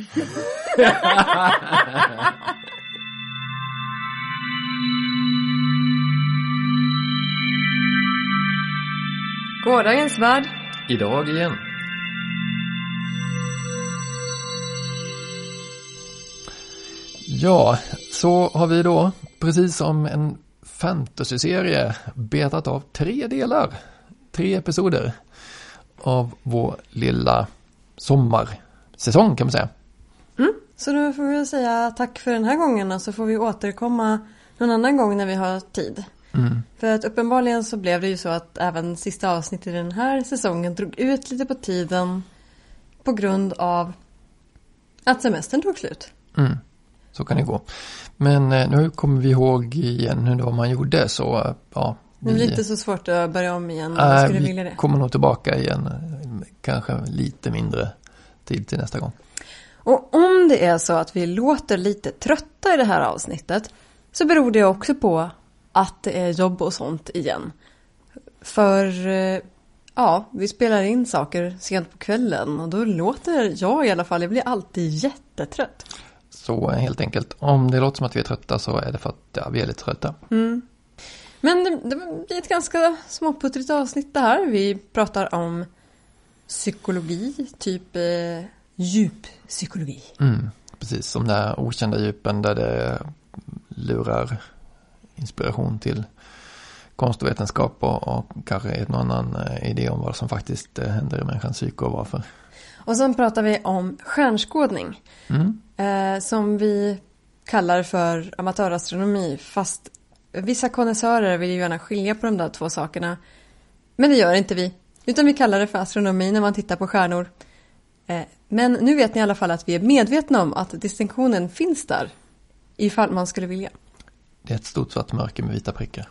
Gårdagens värld. Idag igen. Ja, så har vi då, precis som en fantasyserie, betat av tre delar. Tre episoder av vår lilla sommarsäsong kan man säga. Så då får vi säga tack för den här gången och så får vi återkomma någon annan gång när vi har tid. Mm. För att uppenbarligen så blev det ju så att även sista avsnittet i den här säsongen drog ut lite på tiden på grund av att semestern tog slut. Mm. Så kan det gå. Men eh, nu kommer vi ihåg igen hur det var man gjorde så ja. Det blir vi- inte så svårt att börja om igen om Nej, skulle vi vilja det. kommer nog tillbaka igen. eh, Kanske lite mindre tid till nästa gång. Och om det är så att vi låter lite trötta i det här avsnittet så beror det också på att det är jobb och sånt igen. För eh, ja, vi spelar in saker sent på kvällen och då låter jag i alla fall, jag blir alltid jättetrött. Så helt enkelt, om det låter som att vi är trötta så är det för att ja, vi är lite trötta. Mm. Men det, det blir ett ganska småputtrigt avsnitt det här. Vi pratar om psykologi, typ eh, djuppsykologi. Mm, precis som den här okända djupen där det lurar inspiration till konst och vetenskap och, och kanske någon annan eh, idé om vad som faktiskt eh, händer i människans psyke och varför. Och sen pratar vi om stjärnskådning. Mm. Eh, som vi kallar för amatörastronomi. Fast vissa konnässörer vill ju gärna skilja på de där två sakerna. Men det gör inte vi. Utan vi kallar det för astronomi när man tittar på stjärnor. Eh, men nu vet ni i alla fall att vi är medvetna om att distinktionen finns där. Ifall man skulle vilja. Det är ett stort svart mörker med vita prickar.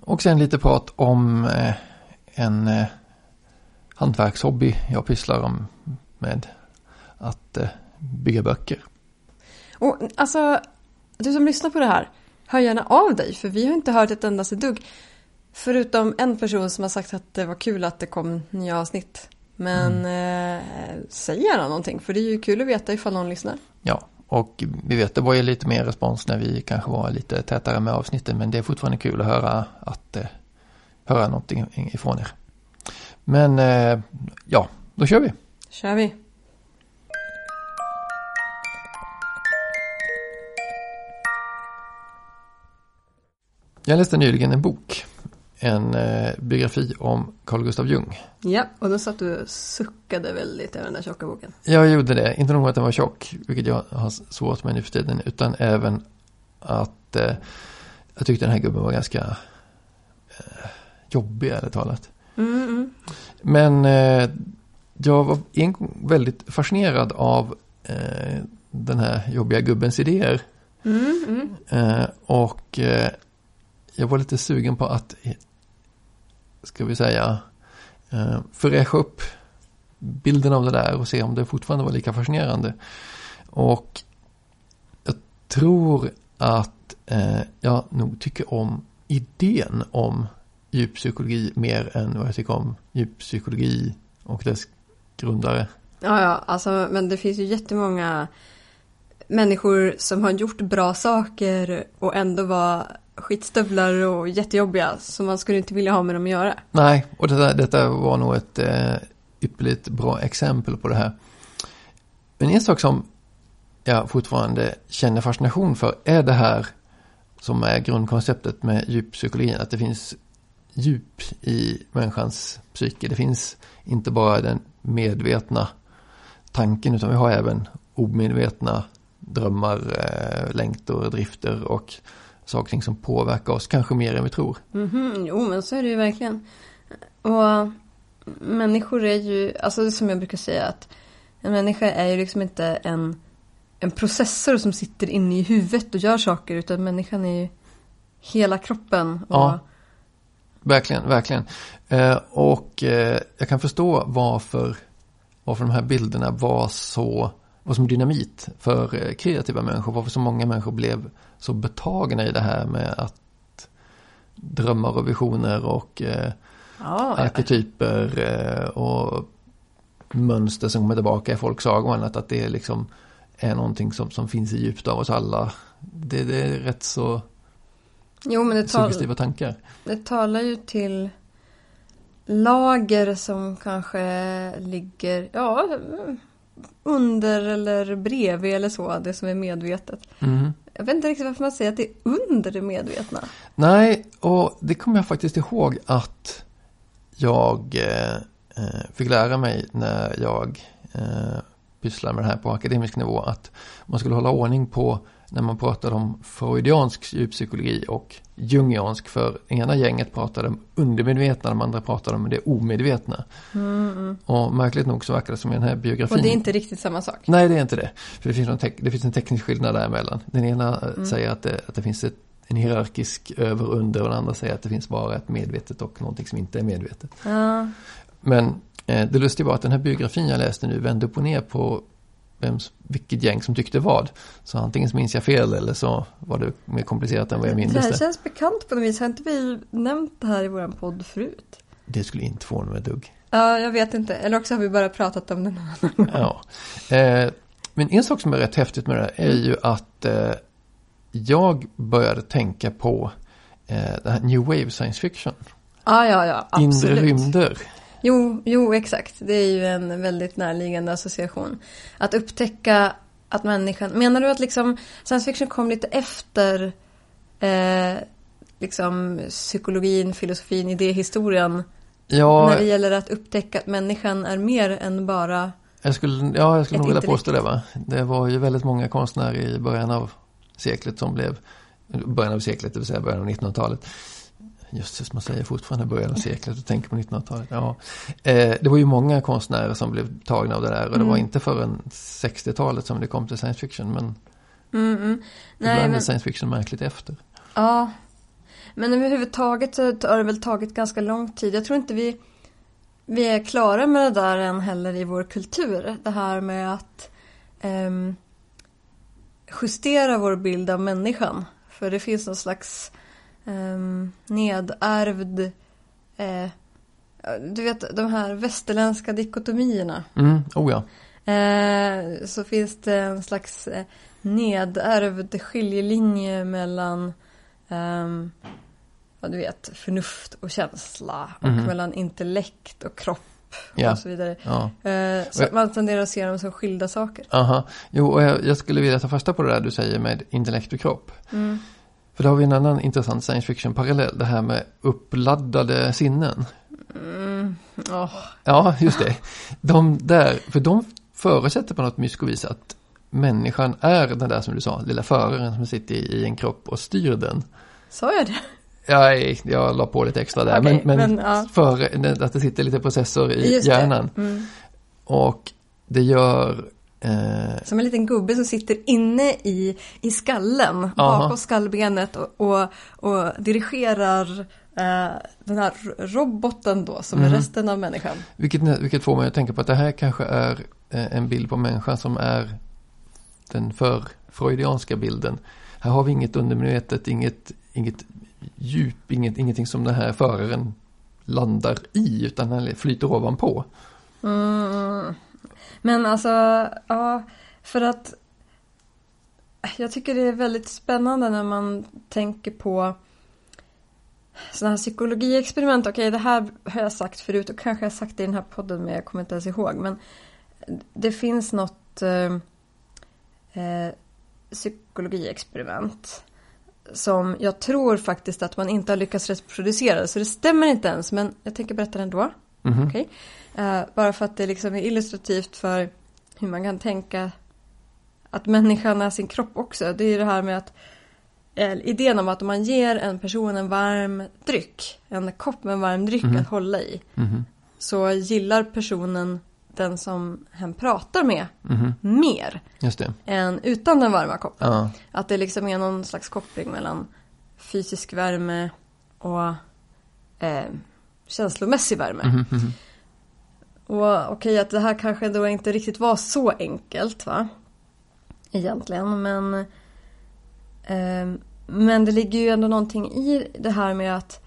Och sen lite prat om eh, en eh, hantverkshobby jag pysslar om med att bygga böcker. Och alltså, du som lyssnar på det här, hör gärna av dig. För vi har inte hört ett endaste dugg. Förutom en person som har sagt att det var kul att det kom nya avsnitt. Men eh, säg gärna någonting, för det är ju kul att veta ifall någon lyssnar. Ja, och vi vet det var ju lite mer respons när vi kanske var lite tätare med avsnitten men det är fortfarande kul att höra att eh, höra någonting ifrån er. Men eh, ja, då kör vi. kör vi. Jag läste nyligen en bok, en eh, biografi om Carl Gustav Jung. Ja, och då satt du och suckade väldigt över den där tjocka boken. Jag gjorde det, inte nog att den var tjock, vilket jag har svårt med nu för tiden, utan även att eh, jag tyckte den här gubben var ganska eh, jobbig, ärligt talat. Mm, mm. Men eh, jag var en gång väldigt fascinerad av eh, den här jobbiga gubbens idéer. Mm, och eh, jag var lite sugen på att, ska vi säga, eh, fräscha upp bilden av det där och se om det fortfarande var lika fascinerande. Och jag tror att eh, jag nog tycker om idén om djuppsykologi mer än vad jag tycker om djuppsykologi och dess grundare. Ja, ja, alltså, men det finns ju jättemånga människor som har gjort bra saker och ändå var skitstövlar och jättejobbiga. Så man skulle inte vilja ha med dem att göra. Nej, och detta, detta var nog ett eh, ypperligt bra exempel på det här. Men en sak som jag fortfarande känner fascination för är det här som är grundkonceptet med djuppsykologin. Att det finns djup i människans psyke. Det finns inte bara den medvetna tanken utan vi har även omedvetna drömmar, eh, längtor, drifter och saker som påverkar oss kanske mer än vi tror. Mhm, jo, men så är det ju verkligen. Och människor är ju, alltså det som jag brukar säga att en människa är ju liksom inte en, en processor som sitter inne i huvudet och gör saker utan människan är ju hela kroppen. Och, Ja. Verkligen, verkligen. Eh, och eh, jag kan förstå varför, varför de här bilderna var så, var som dynamit för eh, kreativa människor. Varför så många människor blev så betagna i det här med att drömmar och visioner och eh, ja, arketyper eh, och mönster som kommer tillbaka i folksagor och annat. Att det liksom är någonting som, som finns i djupt av oss alla. Det, det är rätt så Jo, men det, suggestiva tankar. det talar ju till lager som kanske ligger, ja, under eller bredvid eller så, det som är medvetet. Mm. Jag vet inte riktigt varför man säger att det är under det medvetna. Nej, och det kommer jag faktiskt ihåg att jag eh, eh, fick lära mig när jag eh, pysslade med det här på akademisk nivå. Att man skulle hålla ordning på när man pratade om freudiansk djuppsykologi och jungiansk. För ena gänget pratade om undermedvetna, de andra pratade om det omedvetna. Och märkligt nog så verkar det som i den här biografin. Mm, Och det är inte riktigt samma sak. Nej, det är inte det. För det finns, tek- det finns en teknisk skillnad däremellan. Den ena eh, Mm. säger att det, att det finns ett, en hierarkisk över och under och den andra säger att det finns bara ett medvetet och någonting som inte är medvetet. Men eh, det lustiga var att den här biografin jag läste nu vände upp och ner på vems, vilket gäng som tyckte vad. Så antingen så minns jag fel eller så var det mer komplicerat än vad jag det minns här det. känns bekant på något vis. Har inte vi nämnt det här i vår podd förut? Det skulle inte få mig dugg. Ja, jag vet inte. Eller också har vi bara pratat om det annan gång. Ja. Eh, men en sak som är rätt häftigt med det här är ju att eh, jag började tänka på eh, det här New Wave Science Fiction. Ja, ja, ja. Inre Absolut. rymder. Jo, jo, exakt. Det är ju en väldigt närliggande association. Att upptäcka att människan... Menar du att liksom science fiction kom lite efter eh, liksom psykologin, filosofin, idéhistorien? Ja, När det gäller att upptäcka att människan är mer än bara... jag skulle, ja, jag skulle nog vilja påstå det va. Det var ju väldigt många konstnärer i början av seklet som blev, början av seklet, det vill säga början av 1900-talet. Just man säger fortfarande början av seklet och tänker på 1900-talet. Ja. Eh, det var ju många konstnärer som blev tagna av det där och det Mm. var inte förrän 60-talet som det kom till science fiction. Men Mm, mm. Nej, ibland är men, science fiction märkligt efter. ja. Men överhuvudtaget så har det väl tagit ganska lång tid. Jag tror inte vi, vi är klara med det där än heller i vår kultur. Det här med att ehm, justera vår bild av människan. För det finns någon slags um, nedärvd eh, du vet de här västerländska dikotomierna. Mm, oh ja. Eh, så finns det en slags eh, nedärvd skiljelinje mellan ehm, ja, du vet, förnuft och känsla och Mhm. mellan intellekt och kropp Ja. och så vidare. ja. Eh, så man tenderar att se dem som skilda saker. Aha. Jo, och jag, jag skulle vilja ta fasta på det där du säger med intellekt och kropp. Mm. För då har vi en annan intressant science fiction parallell. Det här med uppladdade sinnen. Mm. åh. Ja, just det. De där, för de förutsätter på något mysko vis att människan är den där som du sa, lilla föraren som sitter i, en kropp och styr den. Sa jag det? Jag, jag la på lite extra där, Okej, men, men, men, ja. för, att det sitter lite processor i Just hjärnan. Mm. Och det gör Som en liten gubbe som sitter inne i, i skallen Aha. bakom skallbenet och, och, och dirigerar eh, den här roboten då som är Mhm. resten av människan. Vilket, vilket får mig att tänka på att det här kanske är eh, en bild på människan som är den för freudianska bilden. Här har vi inget undermedvetet, inget, inget djup, inget, ingenting som den här föraren landar i utan den flyter ovanpå. Mm. Men alltså, ja, för att jag tycker det är väldigt spännande när man tänker på sådana här psykologiexperiment. Okej, det här har jag sagt förut och kanske jag har sagt det i den här podden men jag kommer inte ens ihåg. Men det finns något eh, eh, psykologiexperiment som jag tror faktiskt att man inte har lyckats reproducera. Så det stämmer inte ens, men jag tänker berätta det ändå. Mhm. Okej. Eh, bara för att det liksom är illustrativt för hur man kan tänka att människan är sin kropp också. Det är det här med att eh, idén om att om man ger en person en varm dryck, en kopp med en varm dryck Mhm. att hålla i, Mhm. så gillar personen den som hen pratar med Mhm. mer än utan den varma koppen. Ja. Att det liksom är någon slags koppling mellan fysisk värme och eh, känslomässig värme. Mhm. Mhm. Och okej att det här kanske då inte riktigt var så enkelt va? Egentligen men ehm, Men det ligger ju ändå någonting i det här med att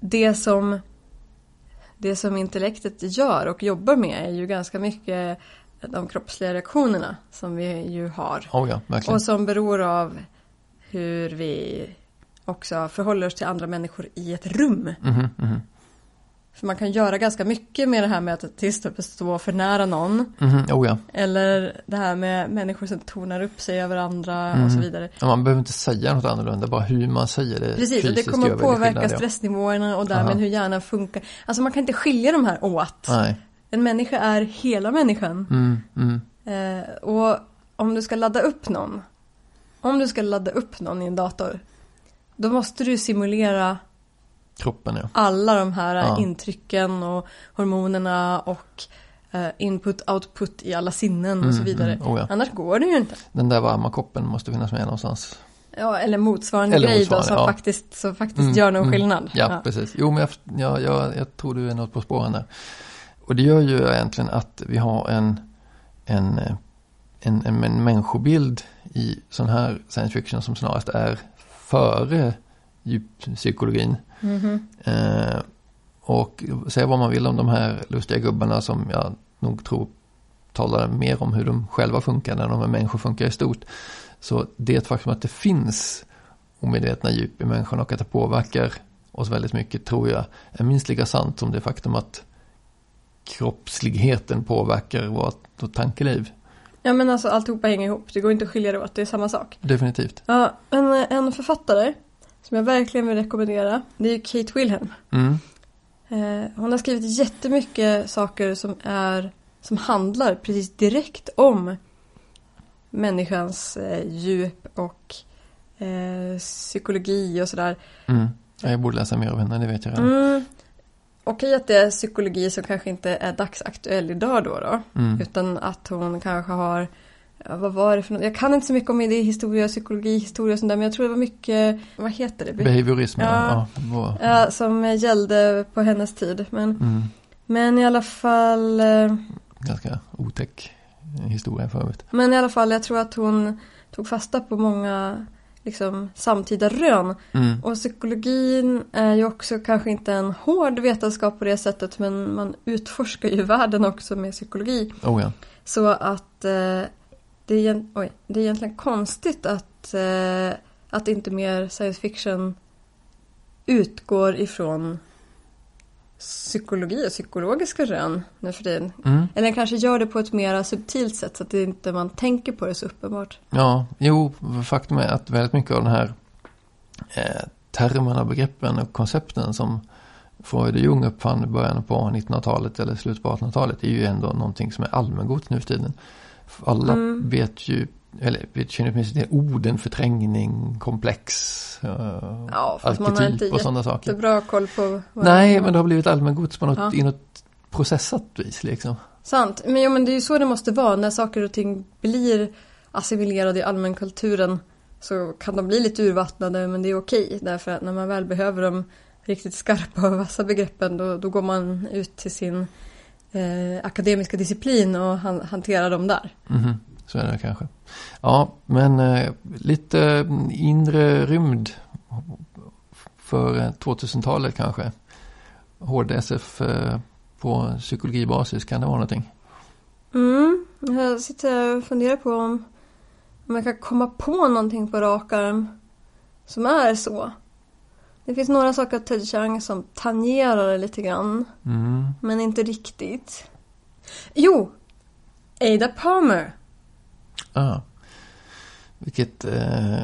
Det som det som intellektet gör och jobbar med är ju ganska mycket de kroppsliga reaktionerna som vi ju har. Oh ja. Och som beror av hur vi också förhåller oss till andra människor i ett rum. Mhm, mhm. För man kan göra ganska mycket med det här med att till exempel stå för nära någon. Mhm, oh ja. Eller det här med människor som tonar upp sig över andra och Mm. så vidare. Ja, Man behöver inte säga något annorlunda, bara hur man säger det Precis, och det kommer att påverka skillnad, stressnivåerna och därmed Aha. hur hjärnan funkar. Alltså man kan inte skilja de här åt. Nej. En människa är hela människan. Mm, mm. Eh, och om du ska ladda upp någon, om du ska ladda upp någon i en dator, då måste du simulera Kroppen ja. alla de här Ja. intrycken och hormonerna och eh, input output i alla sinnen och så Mm, vidare. mm, oh ja. Annars går det ju inte. Den där varma koppen måste finnas med någonstans. Ja, eller motsvarande Eller grej motsvarande, då som ja. faktiskt, som faktiskt Mm, gör någon mm. skillnad. Ja, precis. Jo, men jag, ja, jag, jag tror du är något på spåren där. Och det gör ju egentligen att vi har en, en, eh, en, en, en människobild i sån här science fiction som snarast är före djuppsykologin. Mhm. Eh, och säga vad man vill om de här lustiga gubbarna som jag nog tror talar mer om hur de själva funkar än om hur människor funkar i stort. Så det är faktum att det finns omedvetna djup i människan och att det påverkar oss väldigt mycket tror jag är minst lika sant som det faktum att kroppsligheten påverkar vårt tankeliv. Ja men alltså alltihopa hänger ihop, det går inte att skilja det åt, det är samma sak. Definitivt. Ja, en, en författare som jag verkligen vill rekommendera, det är ju Kate Wilhelm. Mm. Eh, hon har skrivit jättemycket saker som är som handlar precis direkt om människans eh, djup och eh, psykologi och sådär. Mm. Ja, Jag borde läsa mer av henne, det vet jag redan. Mm. Okej att det är psykologi som kanske inte är dagsaktuell idag då, då. Mm. Utan att hon kanske har ja, vad var det för något? Jag kan inte så mycket om idéhistoria, psykologi, historia och sånt där men jag tror det var mycket, vad heter det? Behaviorism, ja. Ja. Ja, som gällde på hennes tid. Men, mm. men i alla fall eh, Ganska otäck historia för övrigt. Men i alla fall, jag tror att hon tog fasta på många liksom, samtida rön. Mm. Och psykologin är ju också kanske inte en hård vetenskap på det sättet men man utforskar ju världen också med psykologi. Oh ja. Så att eh, det, är, oj, det är egentligen konstigt att, eh, att inte mer science fiction utgår ifrån psykologi och psykologiska rön nu för tiden. Mm. Eller kanske gör det på ett mer subtilt sätt så att det inte man tänker på det så uppenbart. Ja, jo, faktum är att väldigt mycket av den här eh, termerna, begreppen och koncepten som Freud och Jung uppfann i början på 1900-talet eller slutet på 1800-talet är ju ändå någonting som är allmängods nu för tiden. Alla Mm. vet ju, eller vet, känner åtminstone till orden förträngning, komplex, eh, Ja, fast man har inte och sådana saker. jättebra koll på Nej, men det har blivit allmängods på något, Ja. i något processat vis liksom. Sant. Men, jo, men det är ju så det måste vara. När saker och ting blir assimilerade i allmänkulturen så kan de bli lite urvattnade men det är okej. Därför att när man väl behöver de riktigt skarpa och vassa begreppen då, då går man ut till sin eh, akademiska disciplin och han, hanterar dem där. Mhm, så är det kanske. Ja, men eh, lite mm, inre rymd för eh, 2000-talet kanske. Hård SF eh, på psykologibasis, kan det vara någonting? Mm, jag sitter och funderar på om, om jag kan komma på någonting på rak arm som är så. Det finns några saker av Ted Chiang som tangerar det lite grann, Mm. men inte riktigt. Jo! Ada Palmer. Ah. Vilket eh,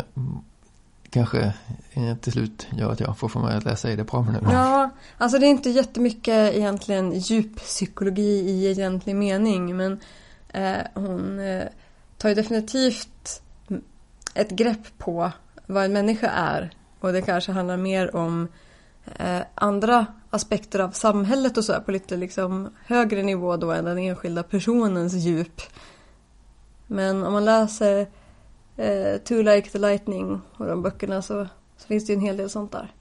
kanske eh, till slut gör att jag får få mig att läsa i det programmet. nu. Ja, alltså det är inte jättemycket egentligen djuppsykologi i egentlig mening, men eh, hon eh, tar ju definitivt ett grepp på vad en människa är. Och det kanske handlar mer om eh, andra aspekter av samhället och så här, på lite liksom högre nivå då än den enskilda personens djup. Men om man läser eh, Too Like the Lightning och de böckerna så, så finns det ju en hel del sånt där.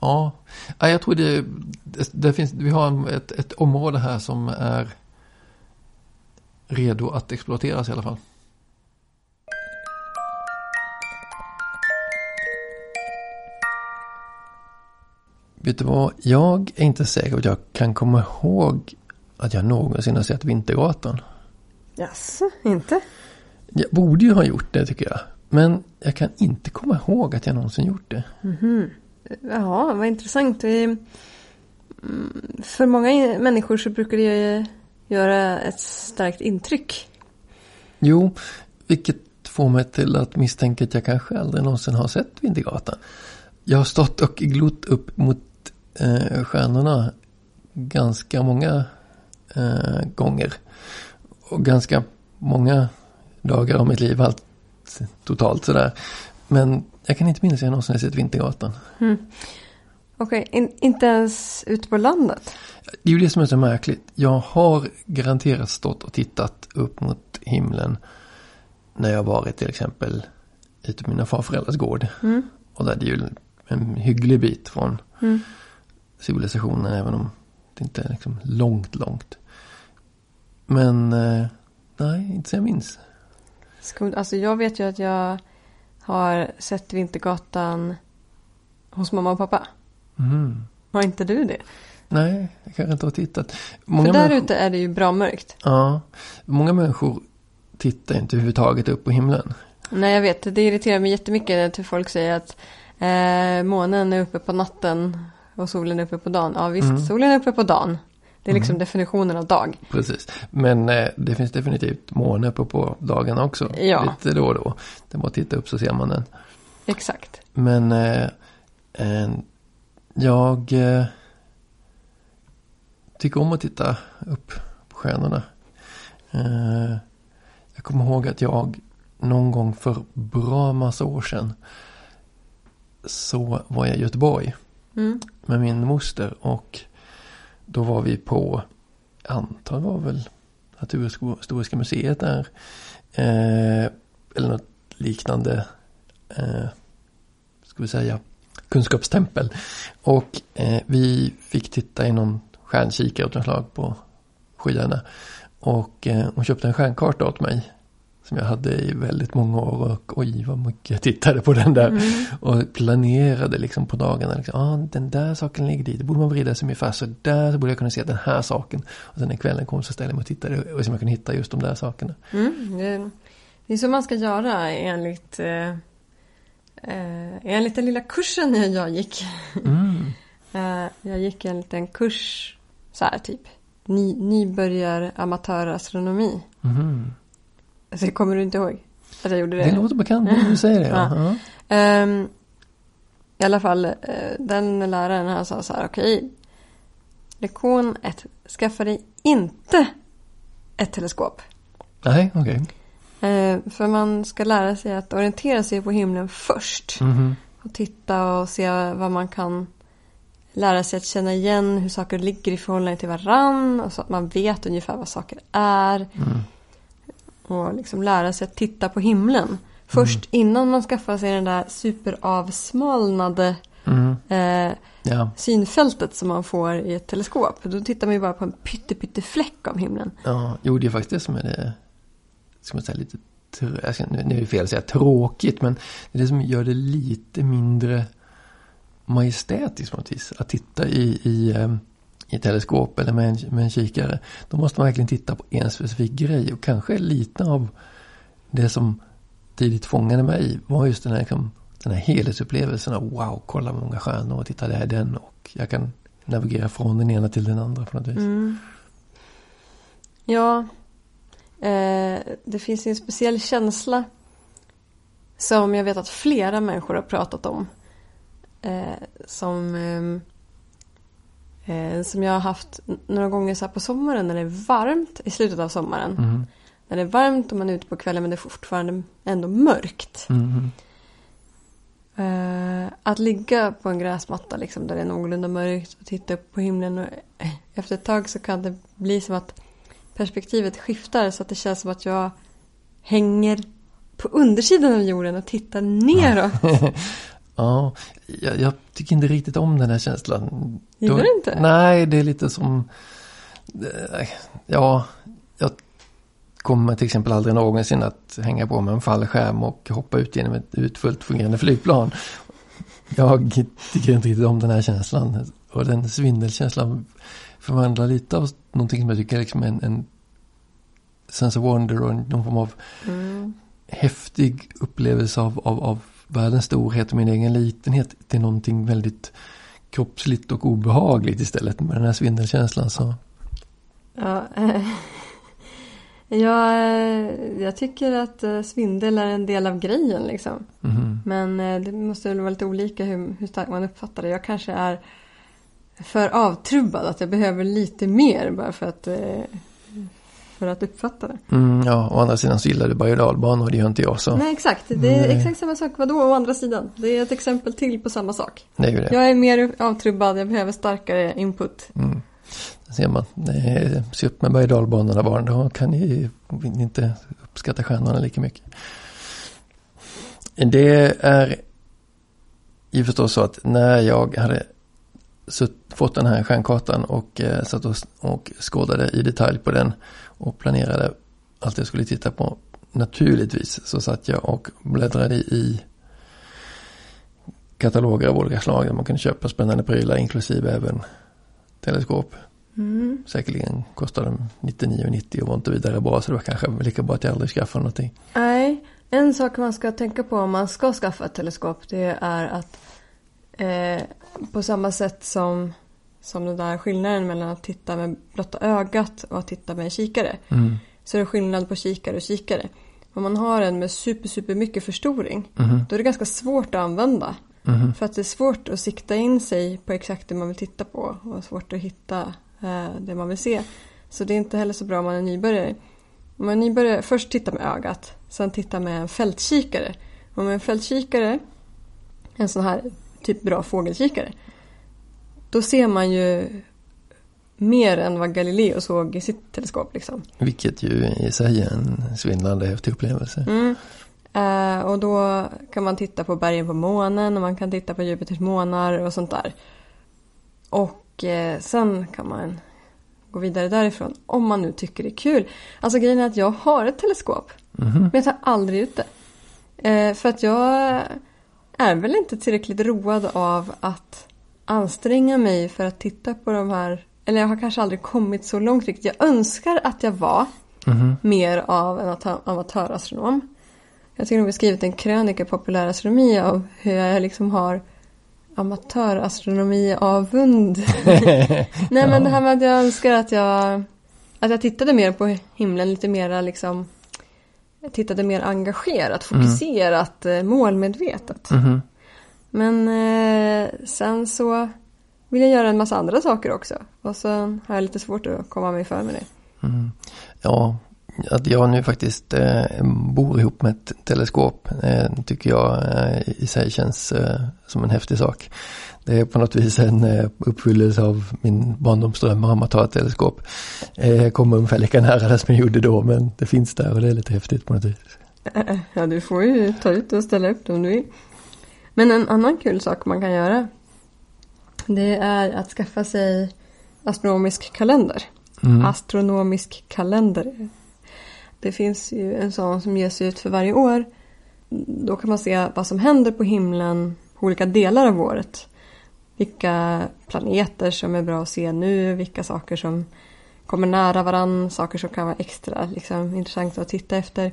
Ja, jag tror det, det, det finns, vi har ett, ett område här som är redo att exploateras i alla fall. Vet du vad? Jag är inte säker på att jag kan komma ihåg att jag någonsin har sett Vintergatan. Jaså, inte? Jag borde ju ha gjort det tycker jag. Men jag kan inte komma ihåg att jag någonsin gjort det. Ja, vad intressant. Mm, för många människor så brukar det göra ett starkt intryck. Jo, vilket får mig till att misstänka att jag kanske aldrig någonsin har sett Vintergatan. Jag har stått och glott upp mot eh, stjärnorna ganska många eh, gånger. Och ganska många dagar av mitt liv allt totalt sådär. Men jag kan inte minnas att jag någonsin har sett Vintergatan. Okej, in, inte ens ute på landet? Det är ju det som är så märkligt. Jag har garanterat stått och tittat upp mot himlen när jag varit till exempel ute på mina farföräldrars gård. Mm. Och där är det ju en hygglig bit från Mm. civilisationen även om det inte är liksom långt, långt. Men eh, nej, inte så jag minns. Alltså jag vet ju att jag har sett Vintergatan hos mamma och pappa. Mm. Har inte du det? Nej, jag kanske inte har tittat. För Många där människor- ute är det ju bra mörkt. Ja, många människor tittar inte överhuvudtaget upp på himlen. Nej, jag vet. Det irriterar mig jättemycket när folk säger att eh, månen är uppe på natten och solen är uppe på dagen. Ja, visst, Mm. solen är uppe på dagen. Det är liksom definitionen av dag. Precis. Men eh, det finns definitivt måne uppe på dagen också. Ja. Lite då och då. Det är bara att titta upp så ser man den. Exakt. Men eh, eh, jag tycker om att titta upp på stjärnorna. Eh, jag kommer ihåg att jag någon gång för bra massa år sedan så var jag i Göteborg Mm. med min moster och då var vi på, jag antar det var väl Naturhistoriska museet där. Eh, eller något liknande, eh, ska vi säga, kunskapstempel. Och eh, vi fick titta i någon stjärnkikare av något slag på skyarna. Och eh, hon köpte en stjärnkarta åt mig. Som jag hade i väldigt många år och oj vad mycket jag tittade på den där. Och planerade liksom på dagarna. Liksom, ah, den där saken ligger dit. Det borde man vrida sig ungefär så där så borde jag kunna se den här saken. Och sen när kvällen kom så ställde jag mig och tittade och så jag kunde hitta just de där sakerna. Mm. Det, det är så man ska göra enligt, eh, eh, enligt den lilla kursen jag gick. Mm. Eh, jag gick en liten kurs, så här typ, ny, nybörjar amatörastronomi. Mhm. Så kommer du inte ihåg att jag gjorde det? Det låter bekant när du säger det. Ja. Ja. Ehm, I alla fall, eh, den läraren han sa så här, okej. lektion 1. Skaffa dig inte ett teleskop. Nej, okej. Eh, för man ska lära sig att orientera sig på himlen först. Mhm. Och titta och se vad man kan lära sig att känna igen hur saker ligger i förhållande till varann. Och så att man vet ungefär vad saker är. Mm. Och liksom lära sig att titta på himlen. Först innan man skaffar sig den där superavsmalnade Mm. eh, Ja. synfältet som man får i ett teleskop. Då tittar man ju bara på en pytte, fläck av himlen. ja, jo det är faktiskt det som är det, ska man säga lite, nu är det fel att säga tråkigt, men det är det som gör det lite mindre majestätiskt på något vis. Att titta i, i, ehm, i teleskop eller med en, med en kikare. Då måste man verkligen titta på en specifik grej och kanske lite av det som tidigt fångade mig var just den här, liksom, den här helhetsupplevelsen av wow, kolla vad många stjärnor och titta det är den och jag kan navigera från den ena till den andra på något vis. Mm. Ja, eh, det finns ju en speciell känsla som jag vet att flera människor har pratat om. Eh, som, eh, eh, som jag har haft några gånger så här på sommaren när det är varmt i slutet av sommaren. Mhm. När det är varmt och man är ute på kvällen men det är fortfarande ändå mörkt. Mhm. Eh, att ligga på en gräsmatta liksom, där det är någorlunda mörkt och titta upp på himlen. Och, eh, efter ett tag så kan det bli som att perspektivet skiftar så att det känns som att jag hänger på undersidan av jorden och tittar neråt. Ja, jag, jag tycker inte riktigt om den här känslan. Gillar du inte? Nej, det är lite som... eh, Ja, jag kommer till exempel aldrig någonsin att hänga på med en fallskärm och hoppa ut genom ett utfullt fungerande flygplan. Jag tycker inte riktigt om den här känslan. Och den svindelkänslan förvandlar lite av någonting som jag tycker är liksom en, en sense of wonder och någon form av mm. häftig upplevelse av, av, av världens storhet och min egen litenhet till någonting väldigt kroppsligt och obehagligt istället med den här svindelkänslan. Så. Ja, äh, ja, jag tycker att eh, svindel är en del av grejen liksom. Mm. Men eh, det måste väl vara lite olika hur, hur starkt man uppfattar det. Jag kanske är för avtrubbad, att jag behöver lite mer bara för att för att uppfatta det. Mm, ja, å andra sidan så gillar du berg och dalbanor, det gör inte jag så. Nej, exakt. Det är Nej. exakt samma sak. Vadå å andra sidan? Det är ett exempel till på samma sak. Det är det. Jag är mer avtrubbad, jag behöver starkare input. Mm. ser man. Se upp med berg och dalbanorna barn, då kan ni inte uppskatta stjärnorna lika mycket. Det är ju förstås så att när jag hade fått den här stjärnkartan och eh, satt och, och skådade i detalj på den och planerade allt jag skulle titta på. Naturligtvis så satt jag och bläddrade i kataloger av olika slag där man kunde köpa spännande prylar inklusive även teleskop. Mm. Säkerligen kostade de 99,90 och var inte vidare bra så det var kanske lika bra att jag aldrig skaffade någonting. Nej, en sak man ska tänka på om man ska skaffa ett teleskop det är att eh, på samma sätt som som den där skillnaden mellan att titta med blotta ögat och att titta med en kikare. Mm. Så är det skillnad på kikare och kikare. Om man har en med super, super mycket förstoring mm. då är det ganska svårt att använda. Mm. För att det är svårt att sikta in sig på exakt det man vill titta på och svårt att hitta eh, det man vill se. Så det är inte heller så bra om man är nybörjare. Om man är nybörjare, först titta med ögat, sen titta med en fältkikare. Och med en fältkikare, en sån här typ bra fågelkikare, då ser man ju mer än vad Galileo såg i sitt teleskop. Liksom. Vilket ju i sig är en svindlande häftig upplevelse. Mm. Eh, och då kan man titta på bergen på månen och man kan titta på Jupiters månar och sånt där. Och eh, sen kan man gå vidare därifrån om man nu tycker det är kul. Alltså grejen är att jag har ett teleskop. Mm -hmm. Men jag tar aldrig ut det. Eh, för att jag är väl inte tillräckligt road av att anstränga mig för att titta på de här eller jag har kanske aldrig kommit så långt riktigt. Jag önskar att jag var mm. mer av en amatörastronom. Jag tycker nog vi skrivit en krönika i populärastronomi av hur jag liksom har amatörastronomi avund. Nej men ja. det här med att jag önskar att jag att jag tittade mer på himlen lite mer liksom jag tittade mer engagerat, mm. fokuserat, mm. målmedvetet. Mm. Men eh, sen så vill jag göra en massa andra saker också. Och så har jag lite svårt att komma mig för med det. Mm. Ja, att jag nu faktiskt eh, bor ihop med ett teleskop eh, tycker jag eh, i sig känns eh, som en häftig sak. Det är på något vis en eh, uppfyllelse av min barndomsdrömmar om att ha ett teleskop. Eh, jag kommer ungefär lika nära det som jag gjorde då men det finns där och det är lite häftigt på något vis. Ja, du får ju ta ut och ställa upp det om du vill. Men en annan kul sak man kan göra det är att skaffa sig astronomisk kalender. Mm. Astronomisk kalender. Det finns ju en sån som ges ut för varje år. Då kan man se vad som händer på himlen på olika delar av året. Vilka planeter som är bra att se nu, vilka saker som kommer nära varann, saker som kan vara extra liksom, intressanta att titta efter.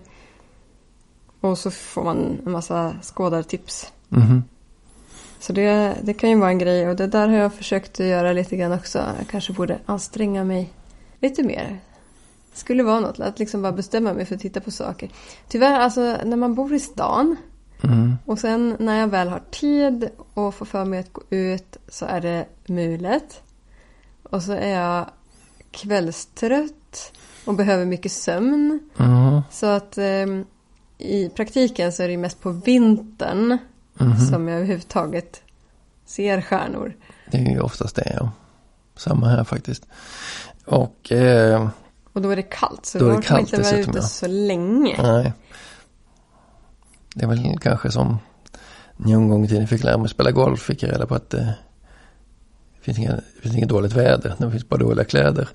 Och så får man en massa skådartips. Mm. Så det, det kan ju vara en grej och det där har jag försökt att göra lite grann också. Jag kanske borde anstränga mig lite mer. Det skulle vara något, att liksom bara bestämma mig för att titta på saker. Tyvärr, alltså när man bor i stan mm. och sen när jag väl har tid och får för mig att gå ut så är det mulet. Och så är jag kvällstrött och behöver mycket sömn. Mm. Så att eh, i praktiken så är det mest på vintern mm -hmm. som jag överhuvudtaget ser stjärnor. Det är ju oftast det, ja. Samma här faktiskt. Och, eh, och då är det kallt, så då, då kan man inte vara ute ja. så länge. Nej. Det är väl kanske som någon gång i tiden fick lära mig spela golf, fick jag reda på att det finns inget, det finns inget dåligt väder, det finns bara dåliga kläder.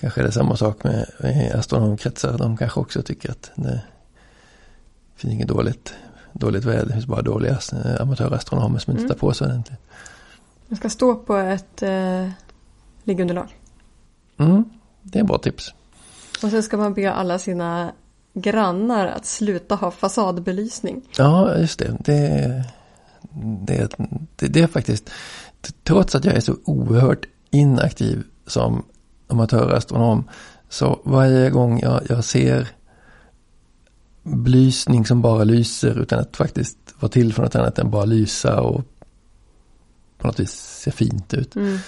Kanske är det samma sak med, med astronomkretsar, de kanske också tycker att det finns inget dåligt dåligt väder, det finns bara dåliga eh, amatörastronomer som inte Mm. tar på sig ordentligt. Jag ska stå på ett eh, liggunderlag. Mm, det är en bra tips. Och sen ska man be alla sina grannar att sluta ha fasadbelysning. Ja, just det. Det, det, det, det är faktiskt, trots att jag är så oerhört inaktiv som amatörastronom, så varje gång jag, jag ser belysning som bara lyser utan att faktiskt vara till för något annat än bara lysa och på något vis se fint ut. Mm.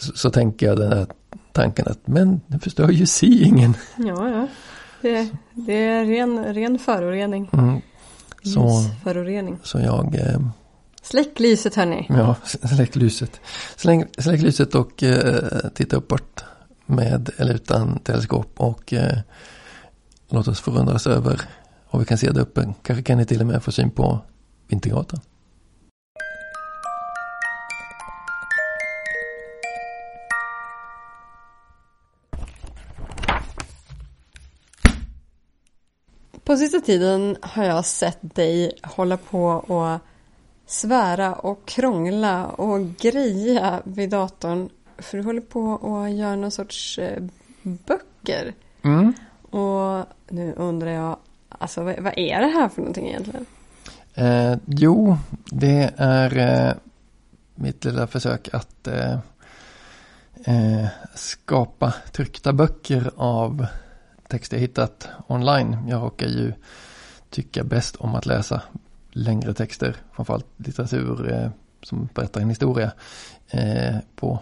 Så, så tänker jag den här tanken att men det förstör ju seeingen. Ja, ja. Det, det är ren, ren förorening. Mm. Så, Ljusförorening. så jag eh, Släck lyset hörni. Ja, släck lyset. Släng, släck lyset och eh, titta uppåt med eller utan teleskop och eh, låt oss förundras över vad vi kan se där uppe. Kanske kan ni till och med få syn på Vintergatan. På sista tiden har jag sett dig hålla på och svära och krångla och greja vid datorn. För du håller på och gör någon sorts eh, böcker. Mm. Och nu undrar jag, alltså vad, vad är det här för någonting egentligen? Eh, jo, det är eh, mitt lilla försök att eh, eh, skapa tryckta böcker av texter jag hittat online. Jag råkar ju tycka bäst om att läsa längre texter, framförallt litteratur eh, som berättar en historia eh, på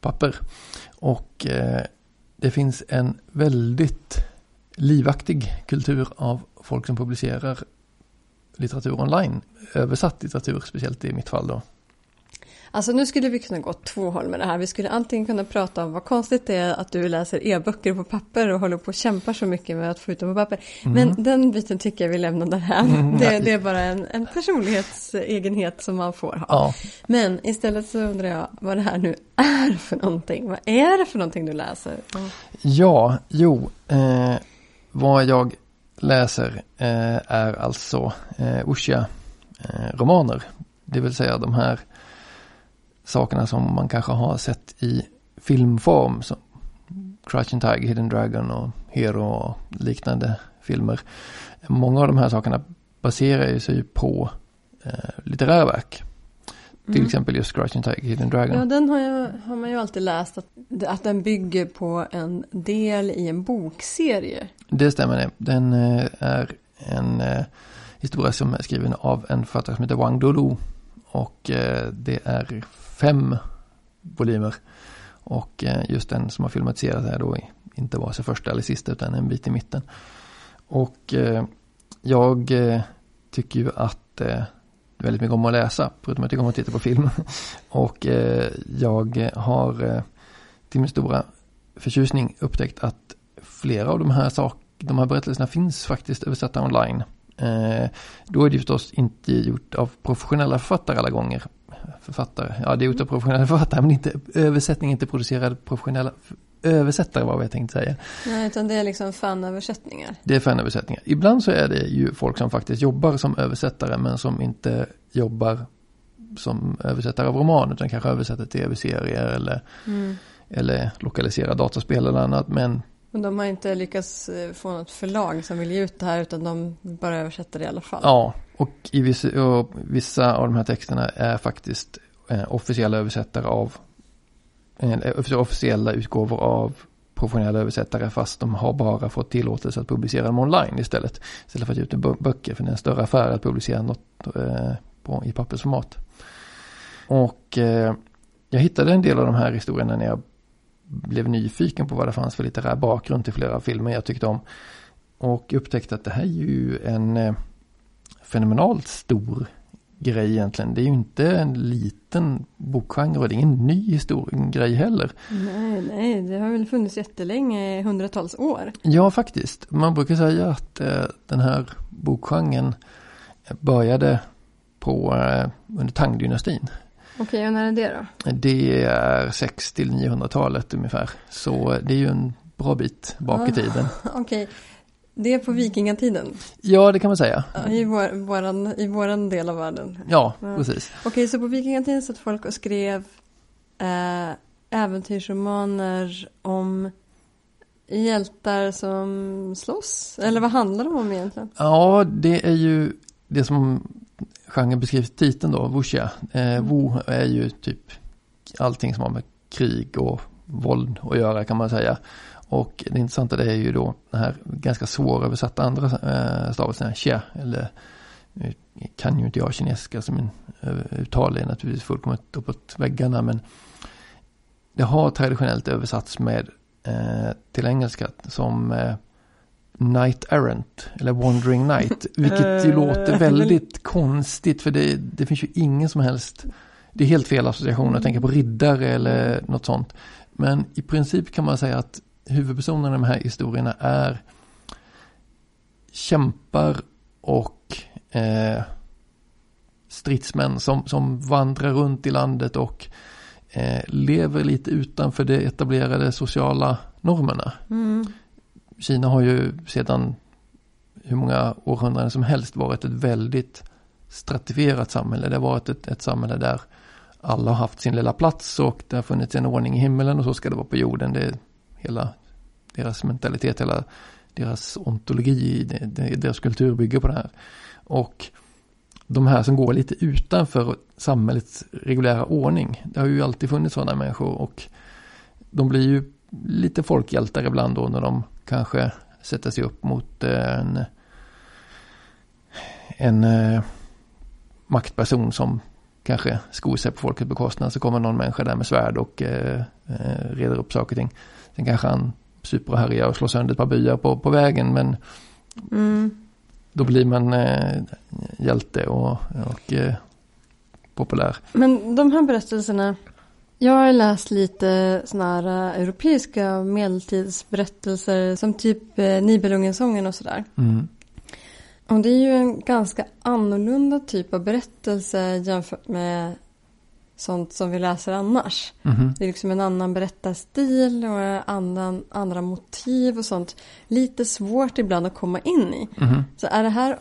papper. Och eh, det finns en väldigt livaktig kultur av folk som publicerar litteratur online. Översatt litteratur, speciellt i mitt fall då. Alltså nu skulle vi kunna gå två håll med det här. Vi skulle antingen kunna prata om vad konstigt det är att du läser e-böcker på papper och håller på och kämpar så mycket med att få ut dem på papper. Men den biten tycker jag vi lämnar därhän. Mm, Det, det är bara en, en personlighetsegenhet som man får ha. Ja, Men istället så undrar jag vad det här nu är för någonting. Vad är det för någonting du läser? ja jo, eh, vad jag läser eh, är alltså eh, Usha-romaner. Eh, Det vill säga de här sakerna som man kanske har sett i filmform. Som Crouching Tiger, Hidden Dragon och Hero och liknande filmer. Många av de här sakerna baserar ju sig på eh, litterära verk. Till Mm. exempel just Crouching Tiger, Hidden Dragon. Ja, den har, jag, har man ju alltid läst att, att den bygger på en del i en bokserie. Det stämmer det. Den eh, är en eh, historia som är skriven av en författare som heter Wang Dolu. Och eh, det är fem volymer. Och just den som har filmatiserats är då inte vare sig första eller sista utan en bit i mitten. Och jag tycker ju att väldigt mycket om att läsa, förutom att jag tycker om att titta på film. Och eh, jag har eh, till min stora förtjusning upptäckt att flera av de här, sak, de här berättelserna finns faktiskt översatta online. Eh, då är det förstås inte gjort av professionella författare alla gånger. Författare, ja det är gjort av professionella författare men inte översättning, inte producerad professionella översättare var vad jag tänkte säga. Nej, utan det är liksom fanöversättningar. Det är fanöversättningar. Ibland så är det ju folk som faktiskt jobbar som översättare men som inte jobbar som översättare av roman utan kanske översätter tv-serier eller, Mm. eller lokaliserar dataspel eller annat. Men Och de har inte lyckats eh, få något förlag som vill ge ut det här utan de bara översätter det i alla fall. ja, och i vissa, och vissa av de här texterna är faktiskt eh, officiella översättare av Eh, officiella utgåvor av professionella översättare fast de har bara fått tillåtelse att publicera dem online istället. Istället för att ge ut böcker för det är en större affär att publicera något eh, på, i pappersformat. Och eh, jag hittade en del av de här historierna när jag blev nyfiken på vad det fanns för litterär bakgrund till flera filmer jag tyckte om. Och upptäckte att det här är ju en eh, fenomenalt stor grej egentligen. Det är ju inte en liten bokgenre och det är ingen ny histor- grej heller. Nej, nej, det har väl funnits jättelänge, hundratals år. Ja, faktiskt. Man brukar säga att eh, den här bokgenren började på, eh, under Tang-dynastin. Okej, och när är det då? Det är 6 till 900-talet ungefär. Så det är ju en bra bit bak i Ah. tiden. Okej, Det är på vikingatiden. Ja, det kan man säga. I, vår, våran, I våran del av världen. Ja, Ja. precis. Okej, så på vikingatiden satt folk och skrev eh, äventyrsromaner om hjältar som slåss? Eller vad handlar de om egentligen? Ja, det är ju det som genren beskrivs i titeln då, wuxia. Eh, Wu är ju typ allting som har med krig och våld att göra kan man säga. Och det intressanta det är ju då den här ganska svåröversatta andra eh, stavelsen, xia, eller nu kan ju inte jag kinesiska så min eh, uttal är naturligtvis fullkomligt uppåt väggarna men det har traditionellt översatts med eh, till engelska som eh, Night Errant eller Wandering Night. Vilket ju Eh, låter väldigt konstigt för det, det finns ju ingen som helst det är helt fel association att tänka på riddare eller något sånt. Men i princip kan man säga att huvudpersonerna i de här historierna är kämpar och eh, stridsmän som, som vandrar runt i landet och eh, lever lite utanför de etablerade sociala normerna. Mm. Kina har ju sedan hur många århundraden som helst varit ett väldigt stratifierat samhälle. Det har varit ett, ett samhälle där alla har haft sin lilla plats och det har funnits en ordning i himmelen och så ska det vara på jorden. Det hela deras mentalitet, hela deras ontologi, deras kultur bygger på det här. Och de här som går lite utanför samhällets reguljära ordning. Det har ju alltid funnits sådana människor och de blir ju lite folkhjältar ibland då när de kanske sätter sig upp mot en, en eh, maktperson som kanske skor sig på folkets bekostnad så kommer någon människa där med svärd och eh, eh reder upp saker och ting. Sen kanske han super och härjar och slår sönder ett par byar på, på vägen men Mm. då blir man eh, hjälte och, och eh, populär. Men de här berättelserna, jag har läst lite sådana här eh, europeiska medeltidsberättelser som typ eh, Nibelungensången och sådär. Mm. Och det är ju en ganska annorlunda typ av berättelse jämfört med sånt som vi läser annars. Mhm. Det är liksom en annan berättarstil och annan, andra motiv och sånt. Lite svårt ibland att komma in i. Mhm. Så är det här,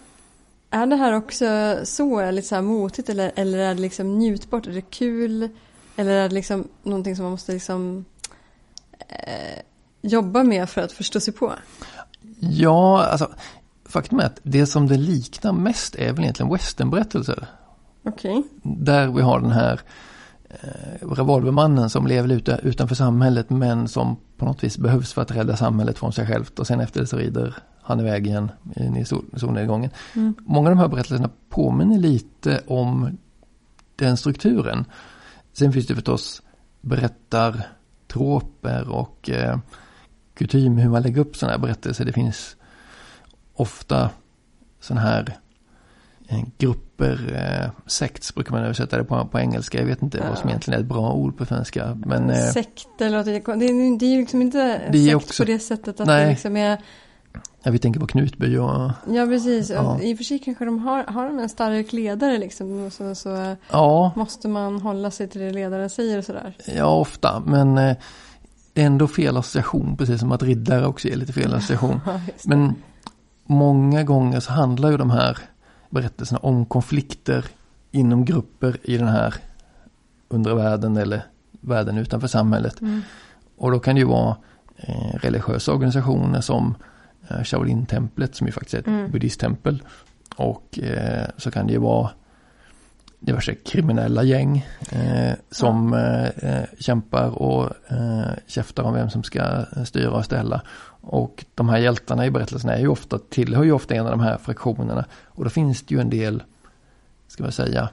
är det här också så lite så här motigt eller, eller är det liksom njutbart? Är det kul? Eller är det liksom någonting som man måste liksom eh, jobba med för att förstå sig på? Ja, alltså faktum är att det som det liknar mest är väl egentligen westernberättelser. Okej. Där vi har den här eh, revolvermannen som lever ute, utanför samhället men som på något vis behövs för att rädda samhället från sig självt och sen efter det så rider han iväg igen in i sol, solnedgången. Mm. Många av de här berättelserna påminner lite om den strukturen. Sen finns det förstås berättartroper och eh, kutym hur man lägger upp sådana här berättelser. Det finns ofta sådana här eh, grupper, eh, sects brukar man översätta det på, på engelska. Jag vet inte vad som Ja. egentligen är ett bra ord på svenska. Men eh, Sekter låter det, det, är, det är ju liksom inte Det sekt också- på det sättet att Nej. det liksom är ja, vi tänker på Knutby och Ja precis, Ja. i och för sig kanske de har, har de en stark ledare liksom så, så ja, måste man hålla sig till det ledaren säger och sådär. ja ofta. Men eh, det är ändå fel association, precis som att riddare också är lite fel association. Ja, det. Men många gånger så handlar ju de här berättelserna om konflikter inom grupper i den här undre världen eller världen utanför samhället. Mm. Och då kan det ju vara eh, religiösa organisationer som eh, Shaolin-templet som ju faktiskt är ett Mm. buddhisttempel. Och eh, så kan det ju vara diverse kriminella gäng eh, som eh, eh, kämpar och eh, käftar om vem som ska styra och ställa. Och de här hjältarna i berättelserna är ju ofta, tillhör ju ofta en av de här fraktionerna. Och då finns det ju en del, ska man säga,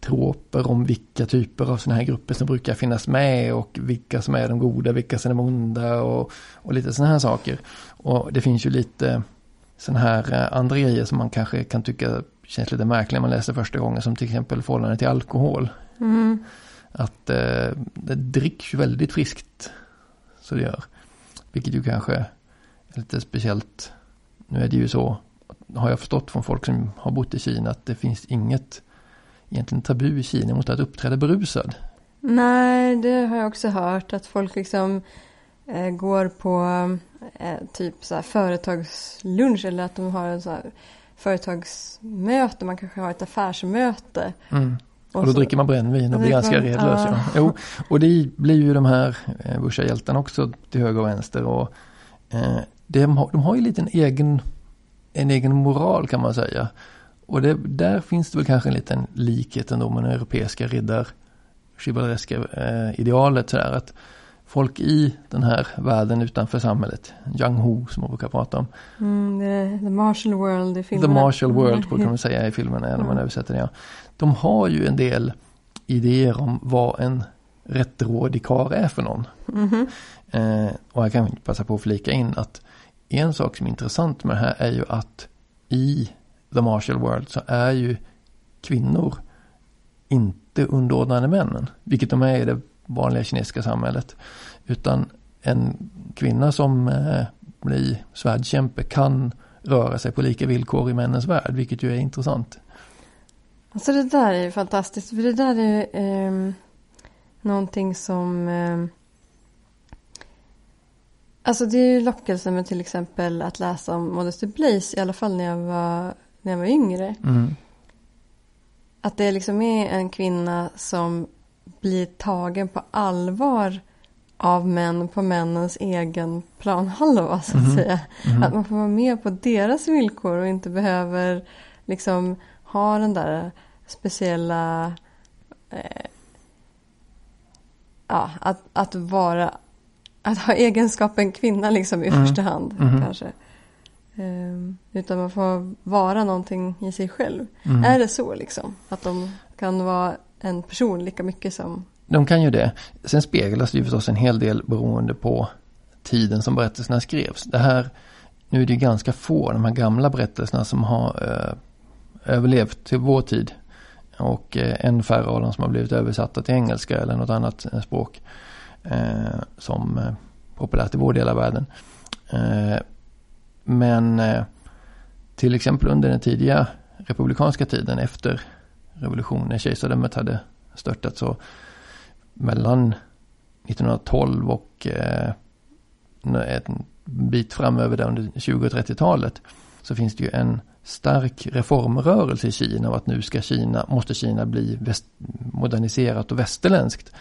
troper om vilka typer av sådana här grupper som brukar finnas med och vilka som är de goda, vilka som är de onda och, och lite sådana här saker. Och det finns ju lite sådana här eh, andra grejer som man kanske kan tycka känns lite märkliga man läser första gången som till exempel förhållande till alkohol. Mm. Att eh, det dricks ju väldigt friskt. Så det gör. Vilket ju kanske är lite speciellt. Nu är det ju så, har jag förstått från folk som har bott i Kina, att det finns inget egentligen tabu i Kina mot att uppträda berusad. Nej, det har jag också hört att folk liksom eh, går på eh, typ så här företagslunch eller att de har en så här företagsmöte, man kanske har ett affärsmöte. Mm. Och, då så- dricker man brännvin och och blir ganska man- redlös. ja. Jo, och det blir ju de här eh, Busha-hjältarna också till höger och vänster. Och, eh, de, har, de har ju lite en egen, en egen moral kan man säga. Och det, där finns det väl kanske en liten likhet ändå med det europeiska riddar chivalreska eh, idealet sådär att folk i den här världen utanför samhället, Young Ho som man brukar prata om, Mm, är the Marshall World i The filmen. Marshall World brukar man säga i filmen när man Mm. översätter det. Ja. De har ju en del idéer om vad en rättrådig karl är för någon. Mhm. Eh, och jag kan passa på att flika in att en sak som är intressant med det här är ju att i The Marshall World så är ju kvinnor inte underordnade männen. Vilket de är i det vanliga kinesiska samhället. Utan en kvinna som eh, blir svärdkämpe kan röra sig på lika villkor i männens värld. Vilket ju är intressant. Alltså det där är ju fantastiskt. För det där är eh, någonting som... Eh, alltså det är ju lockelse med till exempel att läsa om Modesty Blaze. I alla fall när jag var, när jag var yngre. Mm. Att det liksom är en kvinna som blir tagen på allvar av män på männens egen planhalva så att Mhm. säga. Mhm. Att man får vara med på deras villkor och inte behöver liksom ha den där speciella eh, ja, att, att vara att ha egenskapen kvinna liksom i Mm. första hand Mhm. kanske. Ehm, utan man får vara någonting i sig själv. Mm. Är det så liksom? Att de kan vara en person lika mycket som... De kan ju det. Sen speglas det ju förstås en hel del beroende på tiden som berättelserna skrevs. Det här, nu är det ju ganska få, de här gamla berättelserna som har eh, överlevt till vår tid. Och eh, än färre av dem som har blivit översatta till engelska eller något annat eh, språk. Eh, som eh, populärt i vår del av världen. Eh, men eh, till exempel under den tidiga republikanska tiden efter revolutionen, när kejsardömet hade störtat så mellan 1912 och eh, en bit framöver där under 20 och 30-talet så finns det ju en stark reformrörelse i Kina och att nu ska Kina, måste Kina bli väst, moderniserat och västerländskt.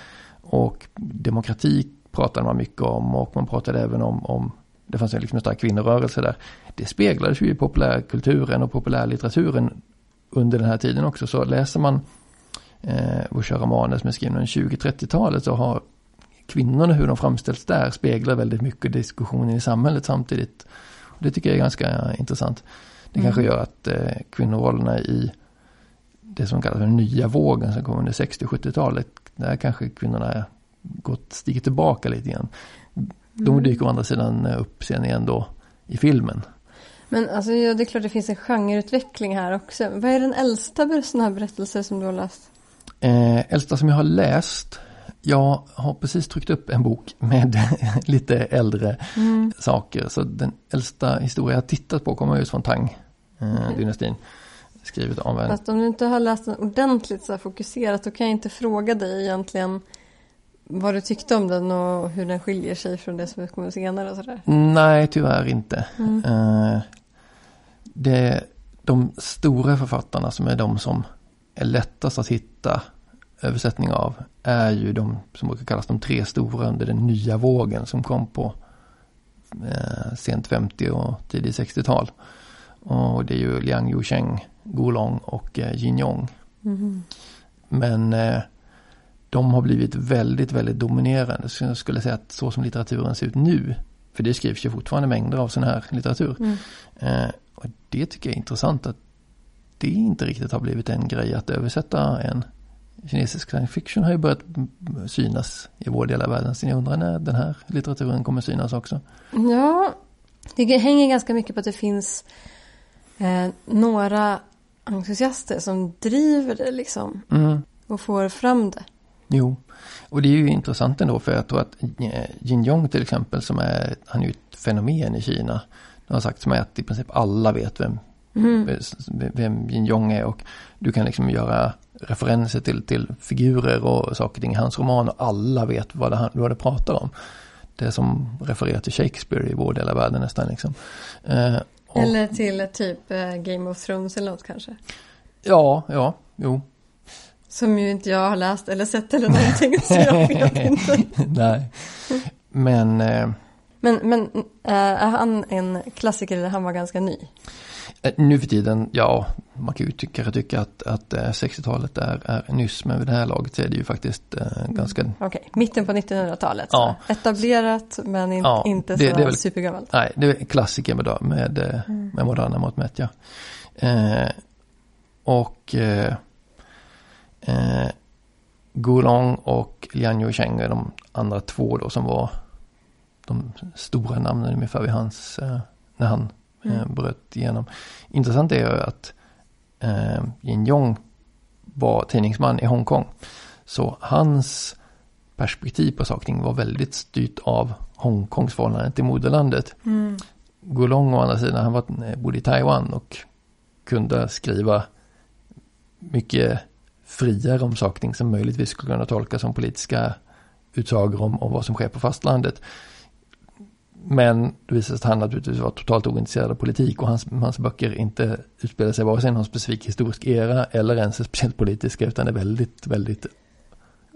Och demokrati pratade man mycket om och man pratade även om, om det fanns liksom en stark kvinnorörelse där. Det speglades ju i populärkulturen och populärlitteraturen under den här tiden också. Så läser man eh, Usha romaner som är skrivna under 20-30-talet så har kvinnorna, hur de framställs där, speglar väldigt mycket diskussionen i samhället samtidigt. Och det tycker jag är ganska intressant. Det kanske Mm. gör att eh, kvinnorollerna i det som kallas den nya vågen som kom under 60-70-talet, där kanske kvinnorna gått, stigit tillbaka lite grann. De Mm. dyker å andra sidan upp sen igen då i filmen. Men alltså, ja, det är klart det finns en genreutveckling här också. Vad är den äldsta sån här berättelse som du har läst? Eh, äldsta som jag har läst, jag har precis tryckt upp en bok med lite äldre Mm. saker. Så den äldsta historia jag har tittat på kommer just från Tang-dynastin. Skrivet av en... Fast om du inte har läst den ordentligt så fokuserat då kan jag inte fråga dig egentligen vad du tyckte om den och hur den skiljer sig från det som kommer senare och sådär. Nej, tyvärr inte. Mm. Eh, det, de stora författarna som är de som är lättast att hitta översättning av är ju de som brukar kallas de tre stora under den nya vågen som kom på eh, sent 50 och tidigt 60-tal. Och det är ju Liang Yusheng, Golong och eh, Jin Yong. Mhm. Men eh, de har blivit väldigt, väldigt dominerande. Så jag skulle säga att så som litteraturen ser ut nu, för det skrivs ju fortfarande mängder av sån här litteratur. Mm. Eh, och det tycker jag är intressant att det inte riktigt har blivit en grej att översätta en kinesisk science fiction har ju börjat synas i vår del av världen. Så jag undrar när den här litteraturen kommer synas också. Ja, det hänger ganska mycket på att det finns eh, några entusiaster som driver det liksom Mm. och får fram det. Jo, och det är ju intressant ändå för jag tror att eh, Jin Yong till exempel som är, han är ju ett fenomen i Kina. Det har sagts mig att i princip alla vet vem, Mm. vem Jin Yong är och du kan liksom göra referenser till, till figurer och saker i hans roman och alla vet vad det, vad det pratar om. det som refererar till Shakespeare i vår del av världen nästan. Liksom. Eh, och, Eller till typ eh, Game of Thrones eller något kanske. Ja, ja, jo. Som ju inte jag har läst eller sett eller någonting så jag vet inte. Nej. Men eh, Men, men eh, är han en klassiker eller han var ganska ny? eh, nu för tiden, ja, man kan ju tycka, tycka att, att eh, 60-talet är, är nyss, men vid det här laget så är det ju faktiskt eh, ganska Okej, mitten på 1900-talet. Ja. Etablerat men in, Ja, inte det- så det väl- supergammalt. Nej, det är klassiker med, med, eh, med moderna mått mätt, ja. Eh, och eh, eh, Gulong och Lian Yusheng är de andra två då som var de stora namnen ungefär vid hans, eh, när han eh, Mm. bröt igenom. Intressant är ju att eh, Yin Yong var tidningsman i Hongkong. Så hans perspektiv på ting var väldigt styrt av Hongkongs förhållande till moderlandet. Mm. Gulong å andra sidan, han var, eh, bodde i Taiwan och kunde skriva mycket friare om saker och ting som möjligtvis skulle kunna tolkas som politiska utsagor om, om vad som sker på fastlandet. Men det visade sig att han naturligtvis var totalt ointresserad av politik och hans, hans böcker inte utspelar sig vare sig i någon specifik historisk era eller ens speciellt politiska utan är väldigt, väldigt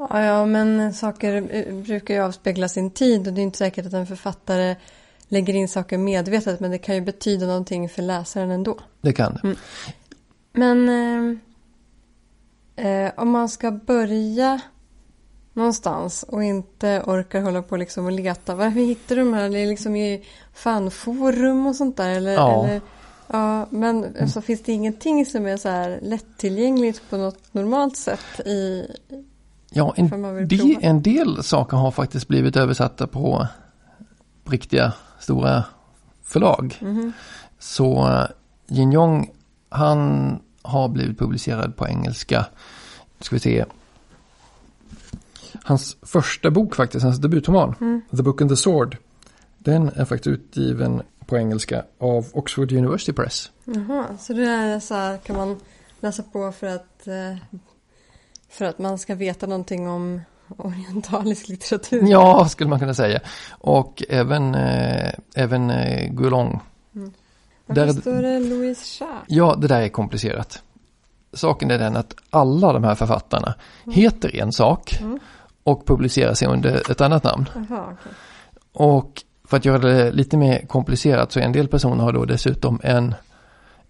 Ja, ja, men saker eh, brukar ju avspegla sin tid och det är inte säkert att en författare lägger in saker medvetet men det kan ju betyda någonting för läsaren ändå. Det kan det. Men eh, eh, om man ska börja någonstans och inte orkar hålla på liksom och leta. Varför hittar du de här? Det är liksom i fanforum och sånt där? Eller, Ja. eller, ja men alltså, finns det ingenting som är så här lättillgängligt på något normalt sätt i... Ja, en, de, en del saker har faktiskt blivit översatta på riktiga stora förlag. Mhm. Så uh, Jin Yong, han har blivit publicerad på engelska. Ska vi se. Hans första bok faktiskt, hans debutroman, Mm. The Book and the Sword. Den är faktiskt utgiven på engelska av Oxford University Press. Jaha, så det är så här, kan man läsa på för att, eh, för att man ska veta någonting om orientalisk litteratur? Ja, skulle man kunna säga. Och även, eh, även eh, Gulong. Varför där- står det Louise Cha? Ja, det där är komplicerat. Saken är den att alla de här författarna heter en sak Mm. och publicerar sig under ett annat namn. Jaha, okej. Och för att göra det lite mer komplicerat så en del personer har då dessutom en,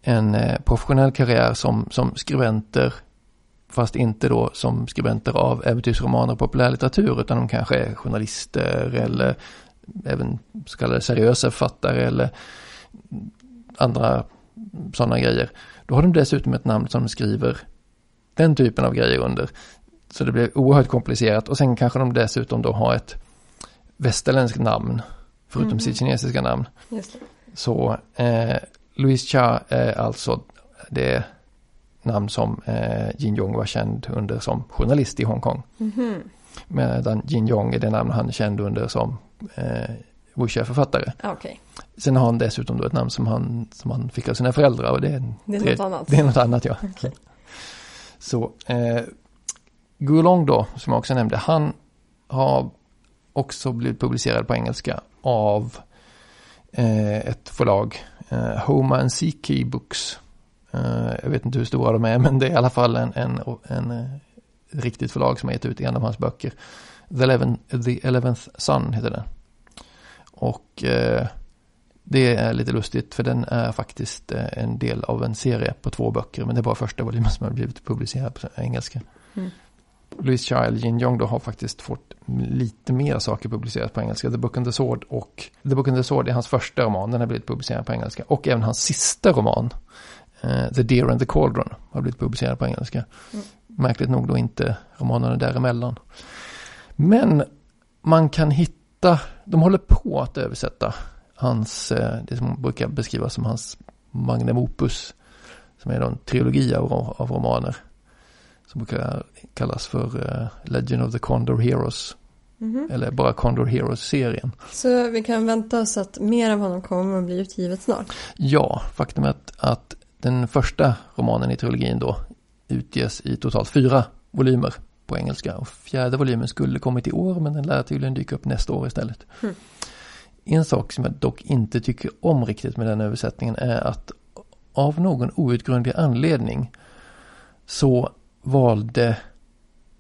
en eh, professionell karriär som, som skribenter fast inte då som skribenter av äventyrsromaner och populärlitteratur utan de kanske är journalister eller även så kallade seriösa författare eller andra sådana grejer. Då har de dessutom ett namn som de skriver den typen av grejer under. Så det blir oerhört komplicerat och sen kanske de dessutom då har ett västerländskt namn förutom Mhm. sitt kinesiska namn. Så eh, Louise Cha är alltså det namn som eh, Jin Yong var känd under som journalist i Hongkong. Mhm. Medan Jin Yong är det namn han är känd under som eh, wuxia-författare. Ah, Okej, Sen har han dessutom då ett namn som han, som han fick av sina föräldrar och det är, det är något annat. det är något annat ja. Okej. Så eh, Gulong då, som jag också nämnde, han har också blivit publicerad på engelska av eh, ett förlag, eh, Homa and Seakey Books. Eh, jag vet inte hur stora de är, men det är i alla fall en, en, en eh, riktigt förlag som har gett ut en av hans böcker. The, Eleven, The Eleventh Sun heter den. Och eh, det är lite lustigt för den är faktiskt eh, en del av en serie på två böcker. Men det är bara första volymen som har blivit publicerad på engelska. Mm. Louise Child, Jin Yong då har faktiskt fått lite mer saker publicerat på engelska. The Book and the Sword och The Book and the Sword är hans första roman. Den har blivit publicerad på engelska. Och även hans sista roman, eh, The Deer and the Cauldron, har blivit publicerad på engelska. Mm. Märkligt nog då inte romanerna däremellan. Men man kan hitta, de håller på att översätta hans, eh, det som brukar beskrivas som hans magnum opus. Som är en trilogi av, av romaner. Som brukar kallas för eh, Legend of the Condor Heroes. Mhm. Eller bara Condor Heroes-serien. Så vi kan vänta oss att mer av honom kommer att bli utgivet snart? Ja, faktum är att, att den första romanen i trilogin då utges i totalt fyra volymer på engelska. Och fjärde volymen skulle kommit i år men den lär tydligen dyka upp nästa år istället. Mm. En sak som jag dock inte tycker om riktigt med den översättningen är att av någon outgrundlig anledning så valde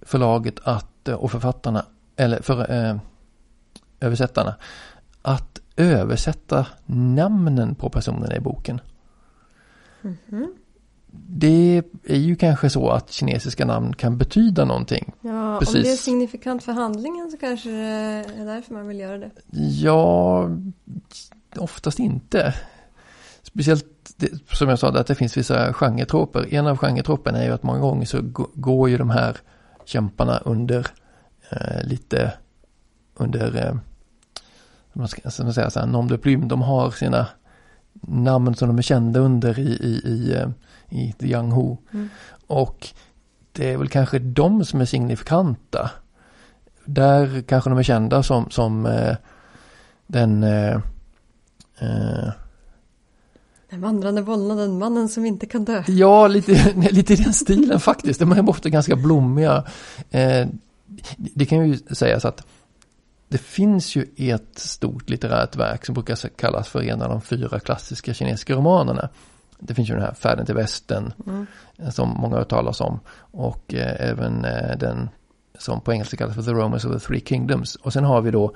förlaget att, och författarna, eller för, eh, översättarna, att översätta namnen på personerna i boken. Mhm. Det är ju kanske så att kinesiska namn kan betyda någonting. Ja, om Precis. det är signifikant för handlingen så kanske det är därför man vill göra det. Ja, oftast inte. Speciellt det, som jag sa, att det finns vissa genretroper. En av genretroperna är ju att många gånger så gå- går ju de här kämparna under eh, lite under, eh, vad ska ska man säga, så här, nom de plume. De har sina namn som de är kända under i, i, i, eh, i The Young Who. Mm. Och det är väl kanske de som är signifikanta. Där kanske de är kända som, som eh, den eh, eh, Den vandrande vålnaden, mannen som inte kan dö. Ja, lite, lite i den stilen faktiskt. De är ofta ganska blommiga. Eh, det kan ju sägas att det finns ju ett stort litterärt verk som brukar kallas för en av de fyra klassiska kinesiska romanerna. Det finns ju den här Färden till västern Mm. som många har talas om. Och eh, även eh, den som på engelska kallas för The Romance of the Three Kingdoms. Och sen har vi då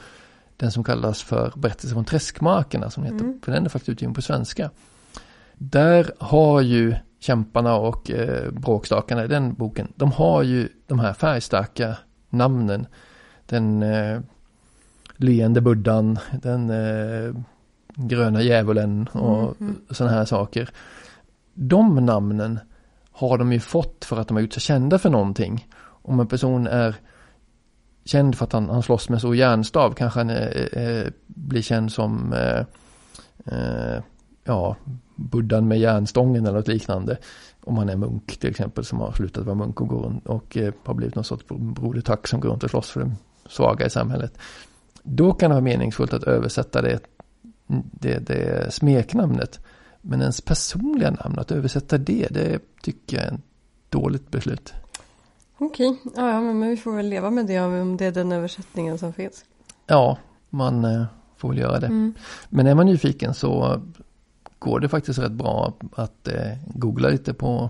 den som kallas för Berättelsen från träskmarkerna som heter, Mm. för den är faktiskt utgiven på svenska. Där har ju kämparna och eh, bråkstakarna i den boken, de har ju de här färgstarka namnen. Den eh, leende buddhan, den eh, gröna djävulen och Mhm. sådana här saker. De namnen har de ju fått för att de har gjort sig kända för någonting. Om en person är känd för att han, han slåss med så järnstav kanske han eh, eh, blir känd som eh, eh, ja, buddhan med järnstången eller något liknande. Om han är munk till exempel som har slutat vara munk och går runt och eh, har blivit någon sorts brodertack som går runt och slåss för de svaga i samhället. Då kan det vara meningsfullt att översätta det, det, det smeknamnet. Men ens personliga namn, att översätta det, det tycker jag är ett dåligt beslut. Okej, ja, ja, men vi får väl leva med det om det är den översättningen som finns. Ja, man eh, får väl göra det. Mm. Men är man nyfiken så går det faktiskt rätt bra att eh, googla lite på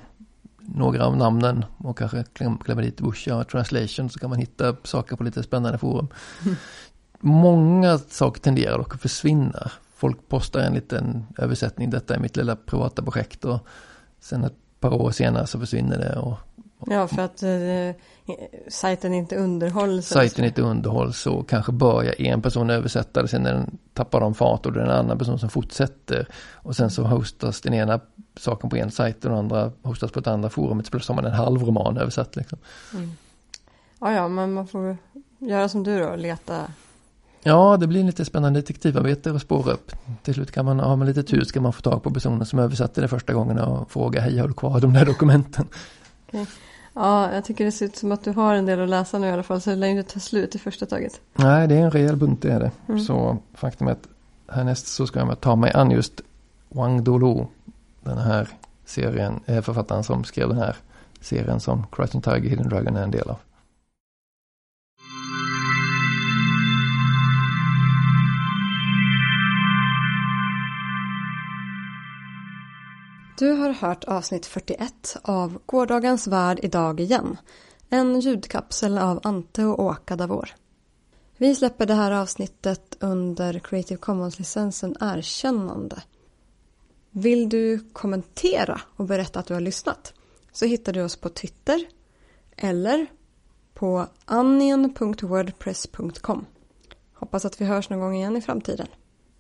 några av namnen och kanske kläm- klämma dit Wuxia translation så kan man hitta saker på lite spännande forum. Många saker tenderar dock att försvinna. Folk postar en liten översättning, detta är mitt lilla privata projekt och sen ett par år senare så försvinner det och Ja, för att eh, sajten inte underhålls. sajten inte underhålls och kanske börjar en person översätta det, sen den tappar de fart och det är en annan person som fortsätter. Och sen så hostas den ena saken på en sajt och den andra hostas på ett andra forum. Så plötsligt har man en halv roman översatt liksom. Mm. Ja, ja, men man får göra som du då, leta. Ja, det blir lite spännande detektivarbete att spåra upp. Till slut kan man, har man lite tur ska man få tag på personen som översatte det första gången och fråga, hej har du kvar de där dokumenten? Ja, jag tycker det ser ut som att du har en del att läsa nu i alla fall, så det lär ju inte ta slut i första taget. Nej, det är en rejäl bunt det är det. Mm. Så faktum är att härnäst så ska jag ta mig an just Wang Dolu. Den här serien, eh, författaren som skrev den här serien som Crouching Tiger, Hidden Dragon är en del av. Du har hört avsnitt 41 av Gårdagens värld idag igen. En ljudkapsel av Ante och Åka Davor. Vi släpper det här avsnittet under Creative Commons-licensen Erkännande. Vill du kommentera och berätta att du har lyssnat så hittar du oss på Twitter eller på anion.wordpress.com. Hoppas att vi hörs någon gång igen i framtiden.